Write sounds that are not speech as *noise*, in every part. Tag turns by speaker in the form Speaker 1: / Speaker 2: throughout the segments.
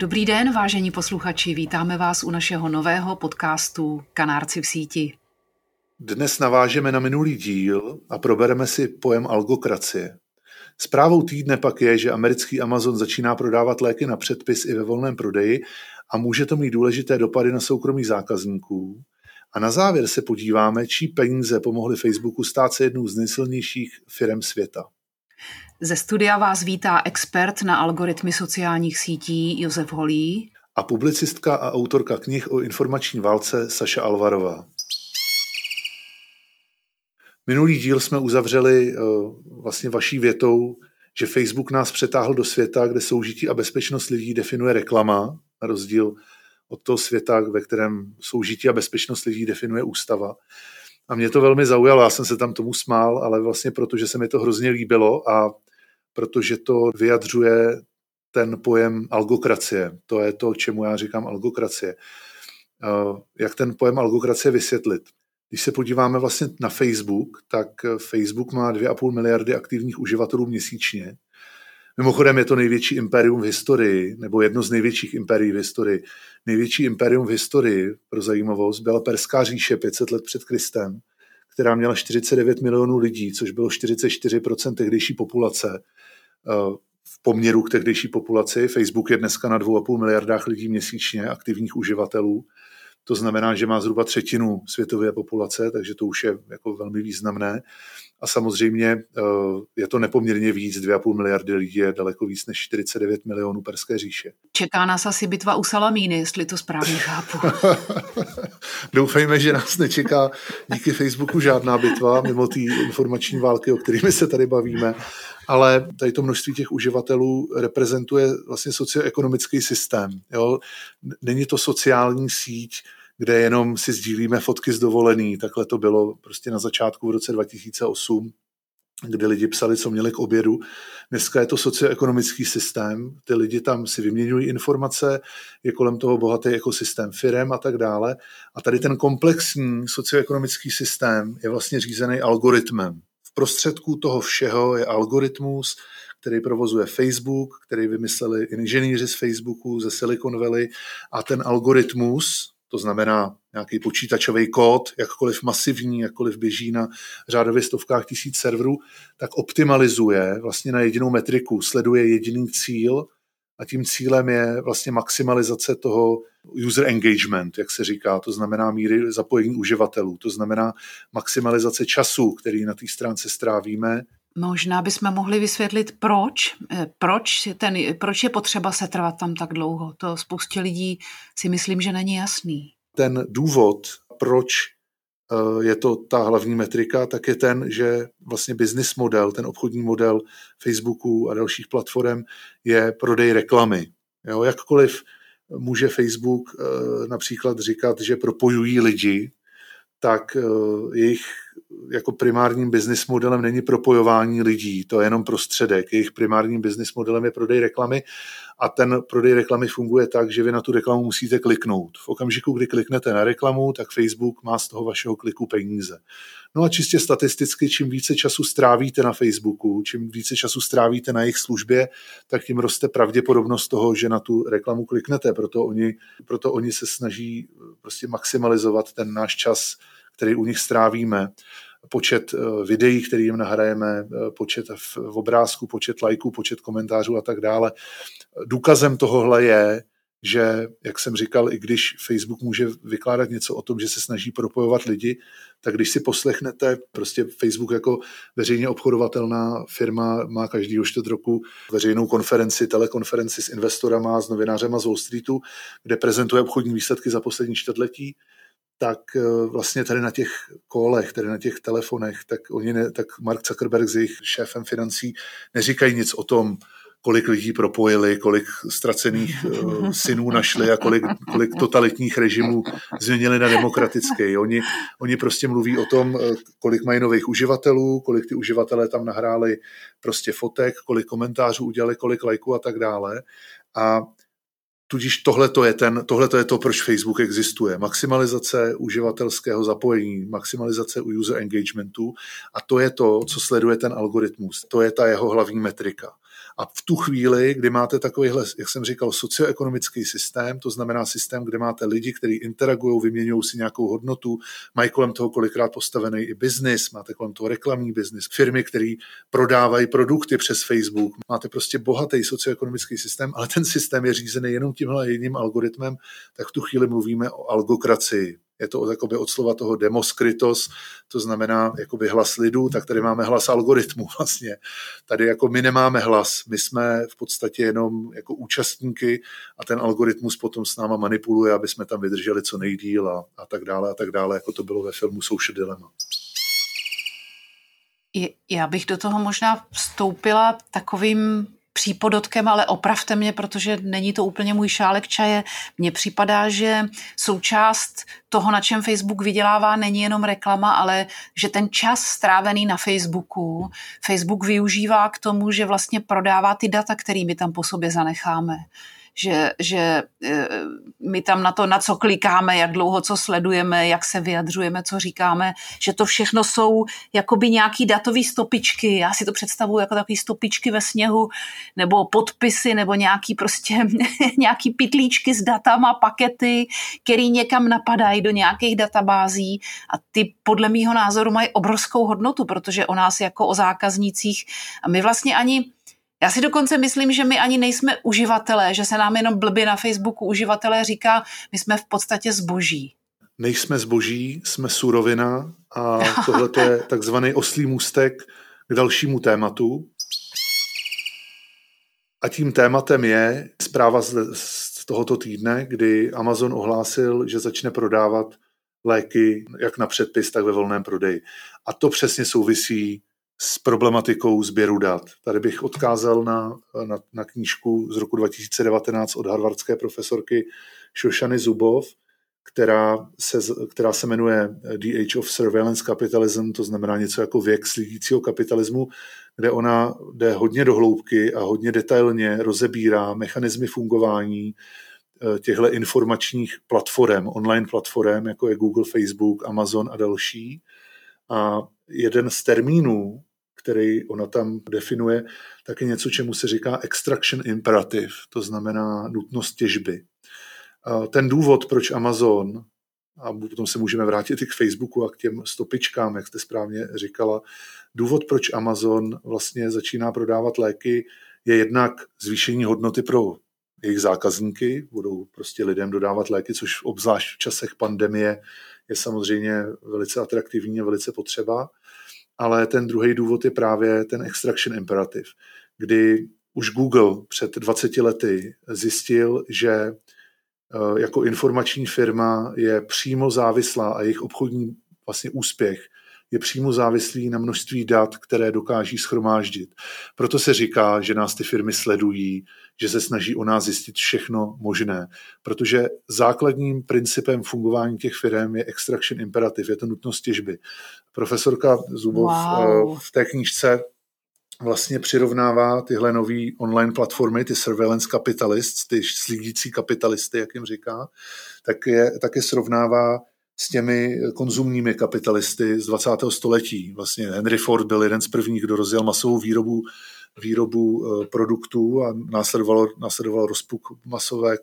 Speaker 1: Dobrý den, vážení posluchači, vítáme vás u našeho nového podcastu Kanárci v síti.
Speaker 2: Dnes navážeme na minulý díl a probereme si pojem algokracie. Zprávou týdne pak je, že americký Amazon začíná prodávat léky na předpis i ve volném prodeji a může to mít důležité dopady na soukromí zákazníků. A na závěr se podíváme, čí peníze pomohly Facebooku stát se jednou z nejsilnějších firm světa.
Speaker 1: Ze studia vás vítá expert na algoritmy sociálních sítí Josef Holý
Speaker 2: a publicistka a autorka knih o informační válce Saša Alvarová. Minulý díl jsme uzavřeli uh, vlastně vaší větou, že Facebook nás přetáhl do světa, kde soužití a bezpečnost lidí definuje reklama, na rozdíl od toho světa, ve kterém soužití a bezpečnost lidí definuje ústava. A mě to velmi zaujalo, já jsem se tam tomu smál, ale vlastně proto, že se mi to hrozně líbilo a protože to vyjadřuje ten pojem algokracie. To je to, čemu já říkám algokracie. Jak ten pojem algokracie vysvětlit? Když se podíváme vlastně na Facebook, tak Facebook má 2,5 miliardy aktivních uživatelů měsíčně. Mimochodem je to největší impérium v historii, nebo jedno z největších impérií v historii. Největší impérium v historii, pro zajímavost, byla Perská říše 500 let před Kristem, která měla 49 milionů lidí, což bylo 44% tehdejší populace Eh, v poměru k tehdejší populaci. Facebook je dneska na 2,5 miliardách lidí měsíčně aktivních uživatelů. To znamená, že má zhruba třetinu světové populace, takže to už je jako velmi významné. A samozřejmě eh, je to nepoměrně víc, 2,5 miliardy lidí je daleko víc než 49 milionů Perské říše.
Speaker 1: Čeká nás asi bitva u Salamíny, jestli to správně *laughs* chápu. *laughs*
Speaker 2: Doufejme, že nás nečeká díky Facebooku žádná bitva, mimo té informační války, o kterými se tady bavíme ale tady to množství těch uživatelů reprezentuje vlastně socioekonomický systém. Jo? Není to sociální síť, kde jenom si sdílíme fotky z dovolený. Takhle to bylo prostě na začátku v roce 2008, kde lidi psali, co měli k obědu. Dneska je to socioekonomický systém, ty lidi tam si vyměňují informace, je kolem toho bohatý ekosystém firem a tak dále. A tady ten komplexní socioekonomický systém je vlastně řízený algoritmem. V prostředku toho všeho je algoritmus, který provozuje Facebook, který vymysleli inženýři z Facebooku, ze Silicon Valley a ten algoritmus, to znamená nějaký počítačový kód, jakkoliv masivní, jakkoliv běží na řádově stovkách tisíc serverů, tak optimalizuje vlastně na jedinou metriku, sleduje jediný cíl a tím cílem je vlastně maximalizace toho user engagement, jak se říká, to znamená míry zapojení uživatelů, to znamená maximalizace času, který na té stránce strávíme.
Speaker 1: Možná bychom mohli vysvětlit, proč, eh, proč, ten, proč je potřeba se trvat tam tak dlouho. To spoustě lidí si myslím, že není jasný.
Speaker 2: Ten důvod, proč eh, je to ta hlavní metrika, tak je ten, že vlastně business model, ten obchodní model Facebooku a dalších platform je prodej reklamy. Jo, jakkoliv může Facebook eh, například říkat, že propojují lidi, tak eh, jejich jako primárním business modelem není propojování lidí, to je jenom prostředek. Jejich primárním business modelem je prodej reklamy a ten prodej reklamy funguje tak, že vy na tu reklamu musíte kliknout. V okamžiku, kdy kliknete na reklamu, tak Facebook má z toho vašeho kliku peníze. No a čistě statisticky, čím více času strávíte na Facebooku, čím více času strávíte na jejich službě, tak tím roste pravděpodobnost toho, že na tu reklamu kliknete. Proto oni, proto oni se snaží prostě maximalizovat ten náš čas, který u nich strávíme počet eh, videí, který jim nahrajeme, eh, počet v obrázku, počet lajků, počet komentářů a tak dále. Důkazem tohohle je, že, jak jsem říkal, i když Facebook může vykládat něco o tom, že se snaží propojovat lidi, tak když si poslechnete, prostě Facebook jako veřejně obchodovatelná firma má každý čtvrt roku veřejnou konferenci, telekonferenci s investorama, s novinářema z Wall Streetu, kde prezentuje obchodní výsledky za poslední čtvrtletí tak eh, vlastně tady na těch kolech, tady na těch telefonech, tak oni ne, tak Mark Zuckerberg s jejich šéfem financí neříkají nic o tom, kolik lidí propojili, kolik ztracených uh, synů našli a kolik, kolik totalitních režimů změnili na demokratické. Oni, oni prostě mluví o tom, eh, kolik mají nových uživatelů, kolik ty uživatelé tam nahráli prostě fotek, kolik komentářů udělali, kolik lajků a tak dále. A Tudíž tohle to je, ten, tohleto je to, proč Facebook existuje. Maximalizace uživatelského zapojení, maximalizace user engagementu a to je to, co sleduje ten algoritmus. To je ta jeho hlavní metrika. A v tu chvíli, kdy máte takovýhle, jak jsem říkal, socioekonomický systém, to znamená systém, kde máte lidi, kteří interagují, vyměňují si nějakou hodnotu, mají kolem toho kolikrát postavený i biznis, máte kolem toho reklamní biznis, firmy, které prodávají produkty přes Facebook, máte prostě bohatý socioekonomický systém, ale ten systém je řízený jenom tímhle jedním algoritmem, tak v tu chvíli mluvíme o algokracii je to jakoby od slova toho demoskritos, to znamená jakoby hlas lidu, tak tady máme hlas algoritmu *laughs* vlastně. Tady jako my nemáme hlas, my jsme v podstatě jenom jako účastníky a ten algoritmus potom s náma manipuluje, aby jsme tam vydrželi co nejdíl a, a tak dále a tak dále, jako to bylo ve filmu Social Dilemma.
Speaker 1: Já bych do toho možná vstoupila takovým přípodotkem, ale opravte mě, protože není to úplně můj šálek čaje. Mně připadá, že součást toho, na čem Facebook vydělává, není jenom reklama, ale že ten čas strávený na Facebooku, Facebook využívá k tomu, že vlastně prodává ty data, kterými tam po sobě zanecháme že, že e, my tam na to, na co klikáme, jak dlouho co sledujeme, jak se vyjadřujeme, co říkáme, že to všechno jsou jakoby nějaký datový stopičky. Já si to představuji jako takový stopičky ve sněhu, nebo podpisy, nebo nějaký prostě *laughs* nějaký pitlíčky s datama, pakety, který někam napadají do nějakých databází a ty podle mýho názoru mají obrovskou hodnotu, protože o nás jako o zákaznících a my vlastně ani já si dokonce myslím, že my ani nejsme uživatelé, že se nám jenom blbě na Facebooku uživatelé říká, my jsme v podstatě zboží.
Speaker 2: Nejsme zboží, jsme surovina a *laughs* tohle je takzvaný oslý můstek k dalšímu tématu. A tím tématem je zpráva z tohoto týdne, kdy Amazon ohlásil, že začne prodávat léky jak na předpis, tak ve volném prodeji. A to přesně souvisí s problematikou sběru dat. Tady bych odkázal na, na, na knížku z roku 2019 od harvardské profesorky Shoshany Zubov, která se, která se jmenuje The Age of Surveillance Capitalism, to znamená něco jako věk slídícího kapitalismu, kde ona jde hodně do hloubky a hodně detailně rozebírá mechanismy fungování eh, těchto informačních platform, online platform, jako je Google, Facebook, Amazon a další. A jeden z termínů, který ona tam definuje, tak je něco, čemu se říká extraction imperative, to znamená nutnost těžby. Ten důvod, proč Amazon, a potom se můžeme vrátit i k Facebooku a k těm stopičkám, jak jste správně říkala, důvod, proč Amazon vlastně začíná prodávat léky, je jednak zvýšení hodnoty pro jejich zákazníky, budou prostě lidem dodávat léky, což obzvlášť v časech pandemie je samozřejmě velice atraktivní a velice potřeba ale ten druhý důvod je právě ten extraction imperative, kdy už Google před 20 lety zjistil, že eh, jako informační firma je přímo závislá a jejich obchodní vlastně úspěch je přímo závislý na množství dat, které dokáží schromáždit. Proto se říká, že nás ty firmy sledují, že se snaží o nás zjistit všechno možné, protože základním principem fungování těch firm je extraction imperative, je to nutnost těžby. Profesorka Zubov wow. Eh, v té knížce vlastně přirovnává tyhle nové online platformy, ty surveillance capitalists, ty slídící kapitalisty, jak jim říká, tak je, tak je srovnává s těmi konzumními kapitalisty z 20. století. Vlastně Henry Ford byl jeden z prvních, kdo rozjel masovou výrobu výrobu eh, produktů a následovalo, následovalo rozpuk masové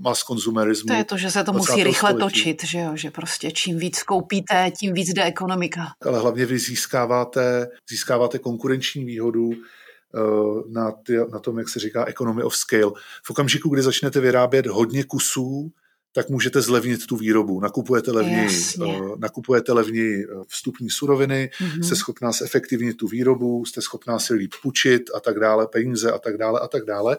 Speaker 2: mas konzumerismu.
Speaker 1: To je to, že se to musí rychle století. točit, že jo? že prostě čím víc koupíte, tím víc jde ekonomika.
Speaker 2: Ale hlavně vy získáváte, získáváte konkurenční výhodu eh, na, ty, na tom, jak se říká, economy of scale. V okamžiku, kdy začnete vyrábět hodně kusů, tak můžete zlevnit tu výrobu. Nakupujete levněji, uh, nakupujete levněji eh, vstupní suroviny, mm-hmm. jste schopná zefektivnit tu výrobu, jste schopná si líp půjčit a tak dále, peníze a tak dále a tak dále.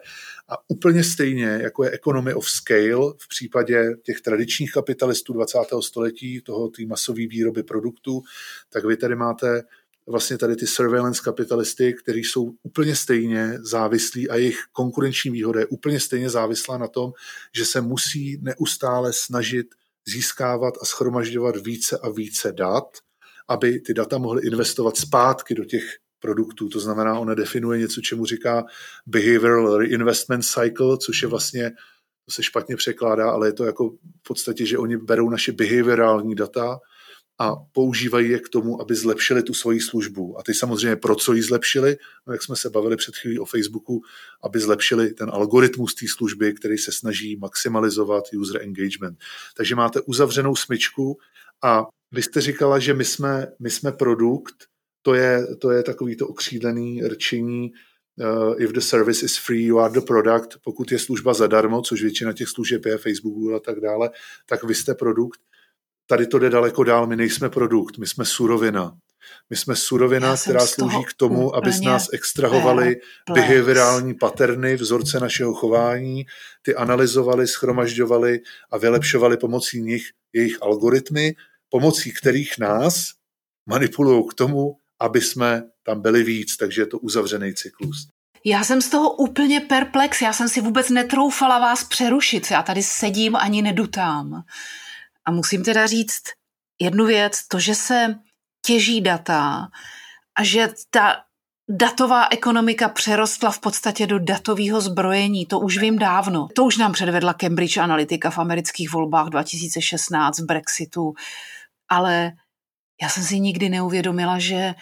Speaker 2: A úplně stejně, jako je economy of scale v případě těch tradičních kapitalistů 20. století, toho té masové výroby produktů, tak vy tady máte vlastně tady ty surveillance kapitalisty, kteří jsou úplně stejně závislí a jejich konkurenční výhoda je úplně stejně závislá na tom, že se musí neustále snažit získávat a schromažďovat více a více dat, aby ty data mohly investovat zpátky do těch produktů. To znamená, ona definuje něco, čemu říká behavioral reinvestment cycle, což je vlastně, to se špatně překládá, ale je to jako v podstatě, že oni berou naše behaviorální data a používají je k tomu, aby zlepšili tu svoji službu. A ty samozřejmě pro co ji zlepšili, no jak jsme se bavili před chvílí o Facebooku, aby zlepšili ten algoritmus té služby, který se snaží maximalizovat user engagement. Takže máte uzavřenou smyčku a vy jste říkala, že my jsme, my jsme produkt, to je, to je takový to okřídlený rčení, uh, if the service is free, you are the product. Pokud je služba zadarmo, což většina těch služeb je, Facebook a tak dále, tak vy jste produkt. Tady to jde daleko dál, my nejsme produkt, my jsme surovina. My jsme surovina, která slouží k tomu, aby z nás extrahovali behaviorální paterny, vzorce našeho chování, ty analyzovali, schromažďovali a vylepšovali pomocí nich jejich algoritmy, pomocí kterých nás manipulují k tomu, aby jsme tam byli víc, takže je to uzavřený cyklus.
Speaker 1: Já jsem z toho úplně perplex, já jsem si vůbec netroufala vás přerušit, já tady sedím ani nedutám. A musím teda říct jednu věc, to, že se těží data a že ta datová ekonomika přerostla v podstatě do datového zbrojení, to už vím dávno. To už nám předvedla Cambridge Analytica v amerických volbách 2016 v Brexitu, ale já jsem si nikdy neuvědomila, že,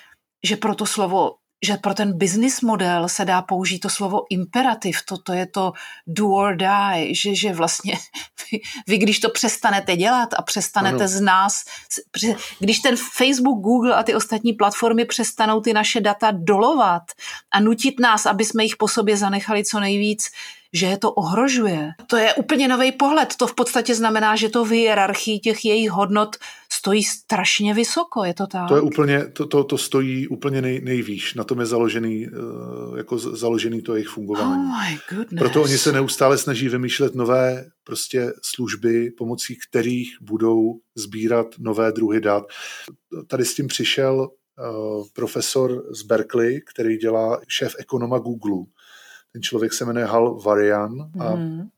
Speaker 1: že pro to slovo že pro ten business model se dá použít to slovo imperativ, to, to je to do or die, že, že vlastně *laughs* vy, vy, když to přestanete dělat a přestanete ano. z nás, když ten Facebook, Google a ty ostatní platformy přestanou ty naše data dolovat a nutit nás, aby jsme jich po sobě zanechali co nejvíc, že je to ohrožuje. To je úplně nový pohled. To v podstatě znamená, že to v hierarchii těch jejich hodnot stojí strašně vysoko, je to tak?
Speaker 2: To je úplně, to, to, to stojí úplně nej, nejvýš. Na tom je založený, uh, jako založený to jejich fungování.
Speaker 1: Oh my goodness.
Speaker 2: Proto oni se neustále snaží vymýšlet nové prostě služby, pomocí kterých budou sbírat nové druhy dat. Tady s tím přišel uh, profesor z Berkeley, který dělá šéf ekonoma Google ten člověk se jmenuje Hal Varian a mm.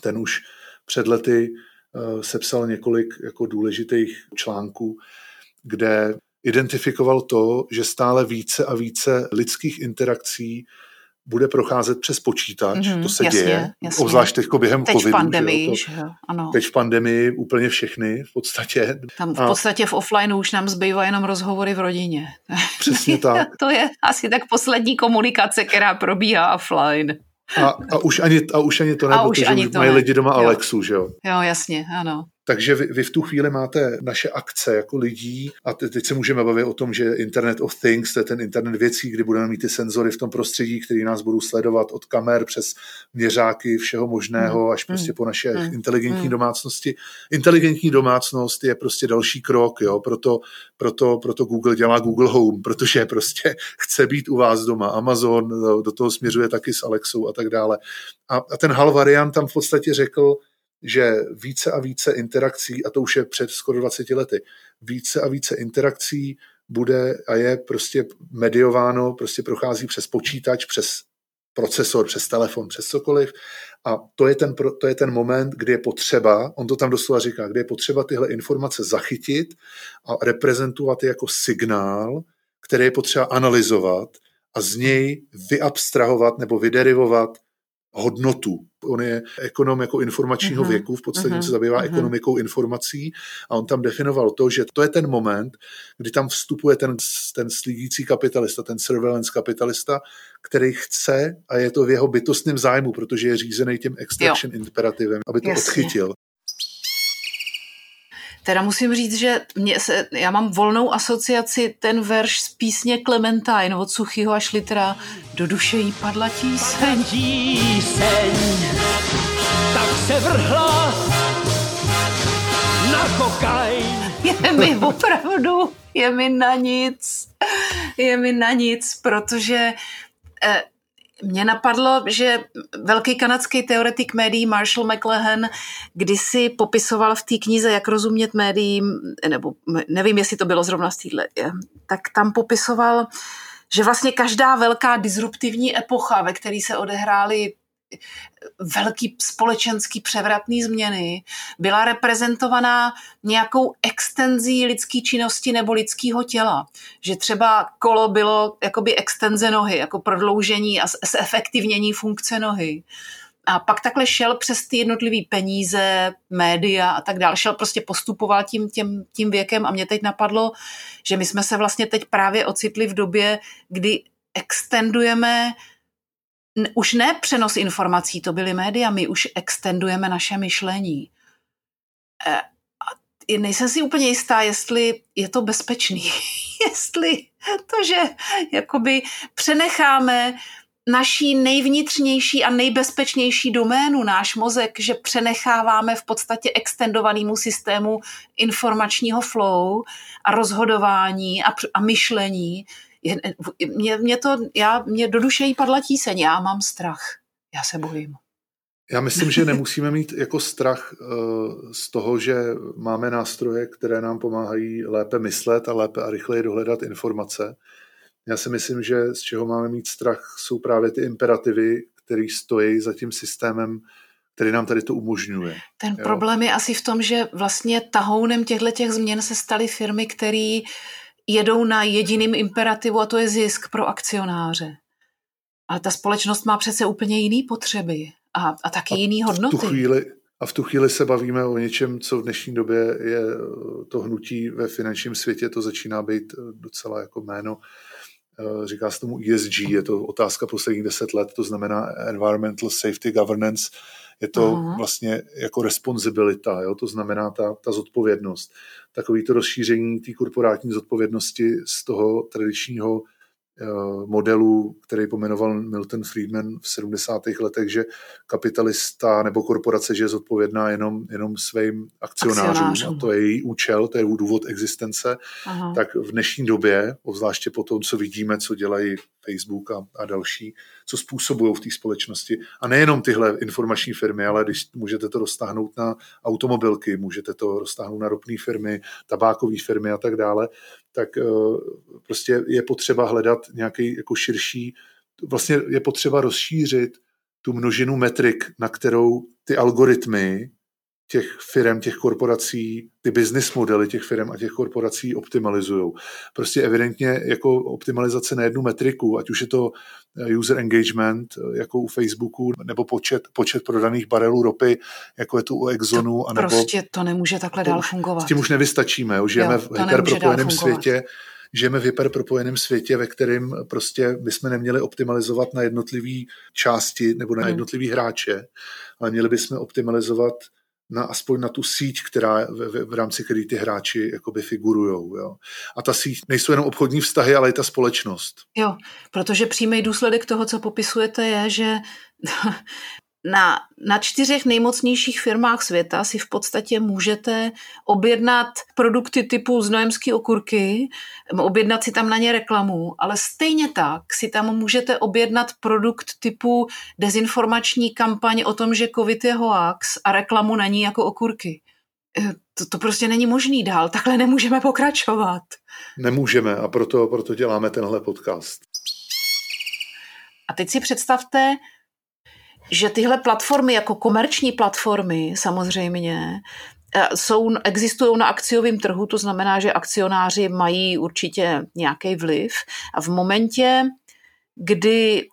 Speaker 2: ten už před lety uh, sepsal několik jako důležitých článků, kde identifikoval to, že stále více a více lidských interakcí bude procházet přes počítač, mm-hmm, to se
Speaker 1: jasně,
Speaker 2: děje,
Speaker 1: jasně.
Speaker 2: obzvlášť teď během
Speaker 1: teď
Speaker 2: covidu.
Speaker 1: V pandemii,
Speaker 2: že jo,
Speaker 1: to, že jo, ano.
Speaker 2: Teď v pandemii úplně všechny v podstatě.
Speaker 1: Tam v podstatě v offlineu už nám zbývá jenom rozhovory v rodině. *laughs*
Speaker 2: Přesně tak.
Speaker 1: to je asi tak poslední komunikace, která probíhá offline.
Speaker 2: A, a, už ani, a už ani to ne, a protože už, ani to mají ne. lidi doma jo. Alexu, že jo?
Speaker 1: Jo, jasně, ano.
Speaker 2: Takže vy, vy v tu chvíli máte naše akce jako lidí a teď se můžeme bavit o tom, že Internet of Things, to je ten internet věcí, kdy budeme mít ty senzory v tom prostředí, které nás budou sledovat od kamer přes měřáky všeho možného až prostě po naše inteligentní domácnosti. Inteligentní domácnost je prostě další krok, jo, proto, proto, proto Google dělá Google Home, protože prostě *laughs* chce být u vás doma. Amazon do toho směřuje taky s Alexou a tak dále. A, a ten Hal variant tam v podstatě řekl, že více a více interakcí, a to už je před skoro 20 lety, více a více interakcí bude a je prostě mediováno, prostě prochází přes počítač, přes procesor, přes telefon, přes cokoliv. A to je, ten, to je ten moment, kdy je potřeba, on to tam doslova říká, kdy je potřeba tyhle informace zachytit a reprezentovat je jako signál, který je potřeba analyzovat a z něj vyabstrahovat nebo vyderivovat hodnotu. On je ekonom jako informačního uh-huh. věku, v podstatě uh-huh. se zabývá uh-huh. ekonomikou informací a on tam definoval to, že to je ten moment, kdy tam vstupuje ten, ten slídící kapitalista, ten surveillance kapitalista, který chce, a je to v jeho bytostném zájmu, protože je řízený tím extraction jo. imperativem, aby to Jasně. odchytil.
Speaker 1: Teda musím říct, že mě se, já mám volnou asociaci ten verš z písně Clementine od Suchyho až litera Do duše jí padla tíseň. tíseň tak se vrhla na kokain. *laughs* Je mi opravdu, je mi na nic, je mi na nic, protože eh, Mně napadlo, že velký kanadský teoretik médií Marshall McLuhan kdysi popisoval v té knize Jak rozumět médiím, nebo nevím, jestli to bylo zrovna z téhle, tak tam popisoval, že vlastně každá velká disruptivní epocha, ve které se odehrály velký společenský převratný změny, byla reprezentovaná nějakou extenzí lidské činnosti nebo lidského těla. Že třeba kolo bylo jakoby extenze nohy, jako prodloužení a zefektivnění funkce nohy. A pak takhle šel přes ty jednotlivé peníze, média a tak dále. Šel prostě postupoval tím, tím, tím věkem a mě teď napadlo, že my jsme se vlastně teď právě ocitli v době, kdy extendujeme už ne přenos informací, to byly média, my už extendujeme naše myšlení. E, a nejsem si úplně jistá, jestli je to bezpečný. *laughs* jestli to, že jakoby přenecháme naší nejvnitřnější a nejbezpečnější doménu, náš mozek, že přenecháváme v podstatě extendovanému systému informačního flow a rozhodování a, a myšlení, je, mě, mě, to, já, mě do duše jí padla tíseň, já mám strach, já se bojím.
Speaker 2: Já myslím, že *laughs* nemusíme mít jako strach uh, z toho, že máme nástroje, které nám pomáhají lépe myslet a lépe a rychleji dohledat informace. Já si myslím, že z čeho máme mít strach, jsou právě ty imperativy, které stojí za tím systémem, který nám tady to umožňuje.
Speaker 1: Ten jo? problém je asi v tom, že vlastně tahounem těchto těch změn se staly firmy, které jedou na jediným imperativu a to je zisk pro akcionáře. Ale ta společnost má přece úplně jiný potřeby a, a taky a jiný hodnoty.
Speaker 2: V tu chvíli, a v tu chvíli se bavíme o něčem, co v dnešní době je to hnutí ve finančním světě, to začíná být docela jako jméno. Eh, říká se tomu ESG, je to otázka posledních deset let, to znamená Environmental Safety Governance, je to Aha. vlastně jako responsibilita, jo? to znamená ta, ta zodpovědnost. Takový to rozšíření té korporátní zodpovědnosti z toho tradičního Eh, modelu, který pomenoval Milton Friedman v 70. letech, že kapitalista nebo korporace, že je zodpovědná jenom, jenom svým akcionářům, akcionářům. a to je její účel, to je důvod existence, Aha. tak v dnešní době, obzvláště po tom, co vidíme, co dělají Facebook a, a další, co způsobují v té společnosti. A nejenom tyhle informační firmy, ale když můžete to roztáhnout na automobilky, můžete to roztáhnout na ropné firmy, tabákové firmy a tak dále, tak eh, prostě je potřeba hledat nějaký jako širší, vlastně je potřeba rozšířit tu množinu metrik, na kterou ty algoritmy těch firm, těch korporací, ty business modely těch firm a těch korporací optimalizují. Prostě evidentně jako optimalizace na jednu metriku, ať už je to eh, user engagement, eh, jako u Facebooku, nebo počet, počet prodaných barelů ropy, jako je to u Exxonu.
Speaker 1: To anebo, prostě to nemůže takhle dál fungovat.
Speaker 2: S tím už nevystačíme, jo? žijeme jo, v hyperpropojeném světě, žijeme v hyperpropojeném světě, ve kterém prostě bychom neměli optimalizovat na jednotlivé části nebo na hmm. jednotlivé hráče, ale měli bychom optimalizovat na, aspoň na tu síť, která v, v, v rámci které ty hráči jakoby figurujou. Jo. A ta síť nejsou jenom obchodní vztahy, ale i ta společnost.
Speaker 1: Jo, protože přímý důsledek toho, co popisujete, je, že na, na čtyřech nejmocnějších firmách světa si v podstatě můžete objednat produkty typu znojemské okurky, objednat si tam na ně reklamu, ale stejně tak si tam můžete objednat produkt typu dezinformační kampaň o tom, že covid je hoax a reklamu na ní jako okurky. Eh, to, to prostě není možný dál, takhle nemůžeme pokračovat.
Speaker 2: Nemůžeme a proto, proto děláme tenhle podcast.
Speaker 1: A teď si představte, že tyhle platformy jako komerční platformy samozřejmě eh, jsou, existují na akciovém trhu, to znamená, že akcionáři mají určitě nějaký vliv. A v momentě, kdy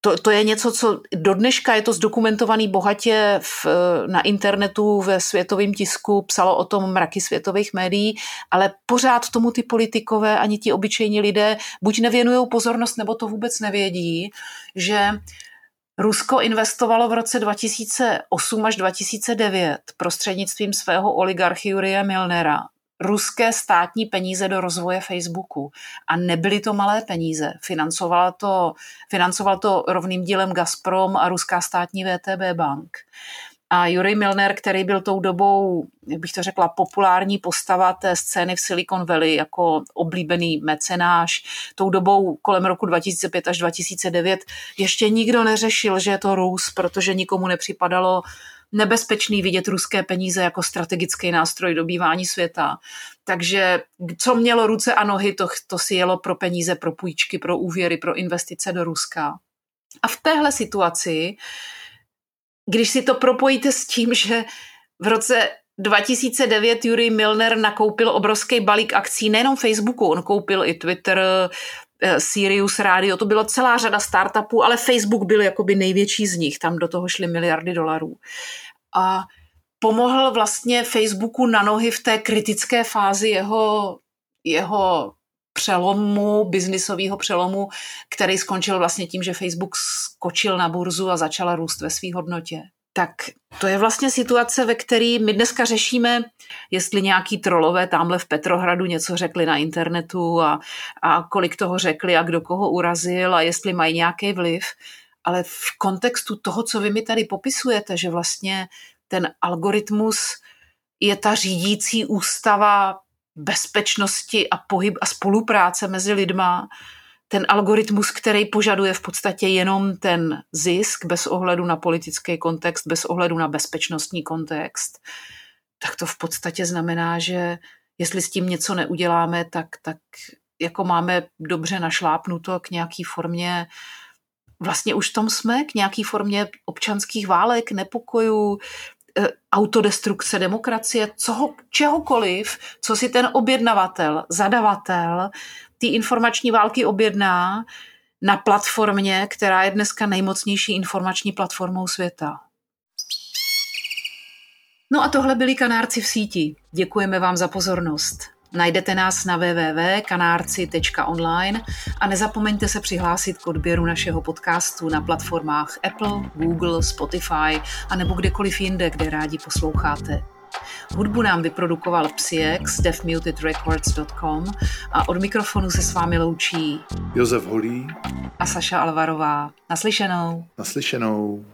Speaker 1: to, to je něco, co do dneška je to zdokumentovaný bohatě v, na internetu, ve světovém tisku, psalo o tom mraky světových médií, ale pořád tomu ty politikové ani ti obyčejní lidé buď nevěnují pozornost, nebo to vůbec nevědí, že Rusko investovalo v roce 2008 až 2009 prostřednictvím svého oligarchy Jurie Milnera ruské státní peníze do rozvoje Facebooku. A nebyly to malé peníze. Financoval to, financoval to rovným dílem Gazprom a ruská státní VTB bank. A Juri Milner, který byl tou dobou, jak bych to řekla, populární postava té scény v Silicon Valley jako oblíbený mecenáš, tou dobou kolem roku 2005 až 2009 ještě nikdo neřešil, že je to Rus, protože nikomu nepřipadalo nebezpečný vidět ruské peníze jako strategický nástroj dobývání světa. Takže co mělo ruce a nohy, to, to si jelo pro peníze, pro půjčky, pro úvěry, pro investice do Ruska. A v téhle situaci, když si to propojíte s tím, že v roce 2009 Yuri Milner nakoupil obrovský balík akcí nejenom Facebooku, on koupil i Twitter, eh, Sirius Radio, to bylo celá řada startupů, ale Facebook byl jakoby největší z nich, tam do toho šly miliardy dolarů. A pomohl vlastně Facebooku na nohy v té kritické fázi jeho, jeho přelomu, biznisového přelomu, který skončil vlastně tím, že Facebook skočil na burzu a začala růst ve své hodnotě. Tak to je vlastně situace, ve které my dneska řešíme, jestli nějaký trolové tamhle v Petrohradu něco řekli na internetu a, a kolik toho řekli a kdo koho urazil a jestli mají nějaký vliv. Ale v kontextu toho, co vy mi tady popisujete, že vlastně ten algoritmus je ta řídící ústava bezpečnosti a pohyb a spolupráce mezi lidma, ten algoritmus, který požaduje v podstatě jenom ten zisk bez ohledu na politický kontext, bez ohledu na bezpečnostní kontext, tak to v podstatě znamená, že jestli s tím něco neuděláme, tak, tak jako máme dobře našlápnuto k nějaký formě vlastně už v tom jsme, k nějaký formě občanských válek, nepokojů, autodestrukce demokracie, co, čehokoliv, co si ten objednavatel, zadavatel ty informační války objedná na platformě, která je dneska nejmocnější informační platformou světa. No a tohle byli kanárci v síti. Děkujeme vám za pozornost. Najdete nás na www.kanárci.online a nezapomeňte se přihlásit k odběru našeho podcastu na platformách Apple, Google, Spotify a nebo kdekoliv jinde, kde rádi posloucháte. Hudbu nám vyprodukoval Psyex, deafmutedrecords.com a od mikrofonu se s vámi loučí
Speaker 2: Josef Holý
Speaker 1: a Saša Alvarová. Naslyšenou.
Speaker 2: Naslyšenou.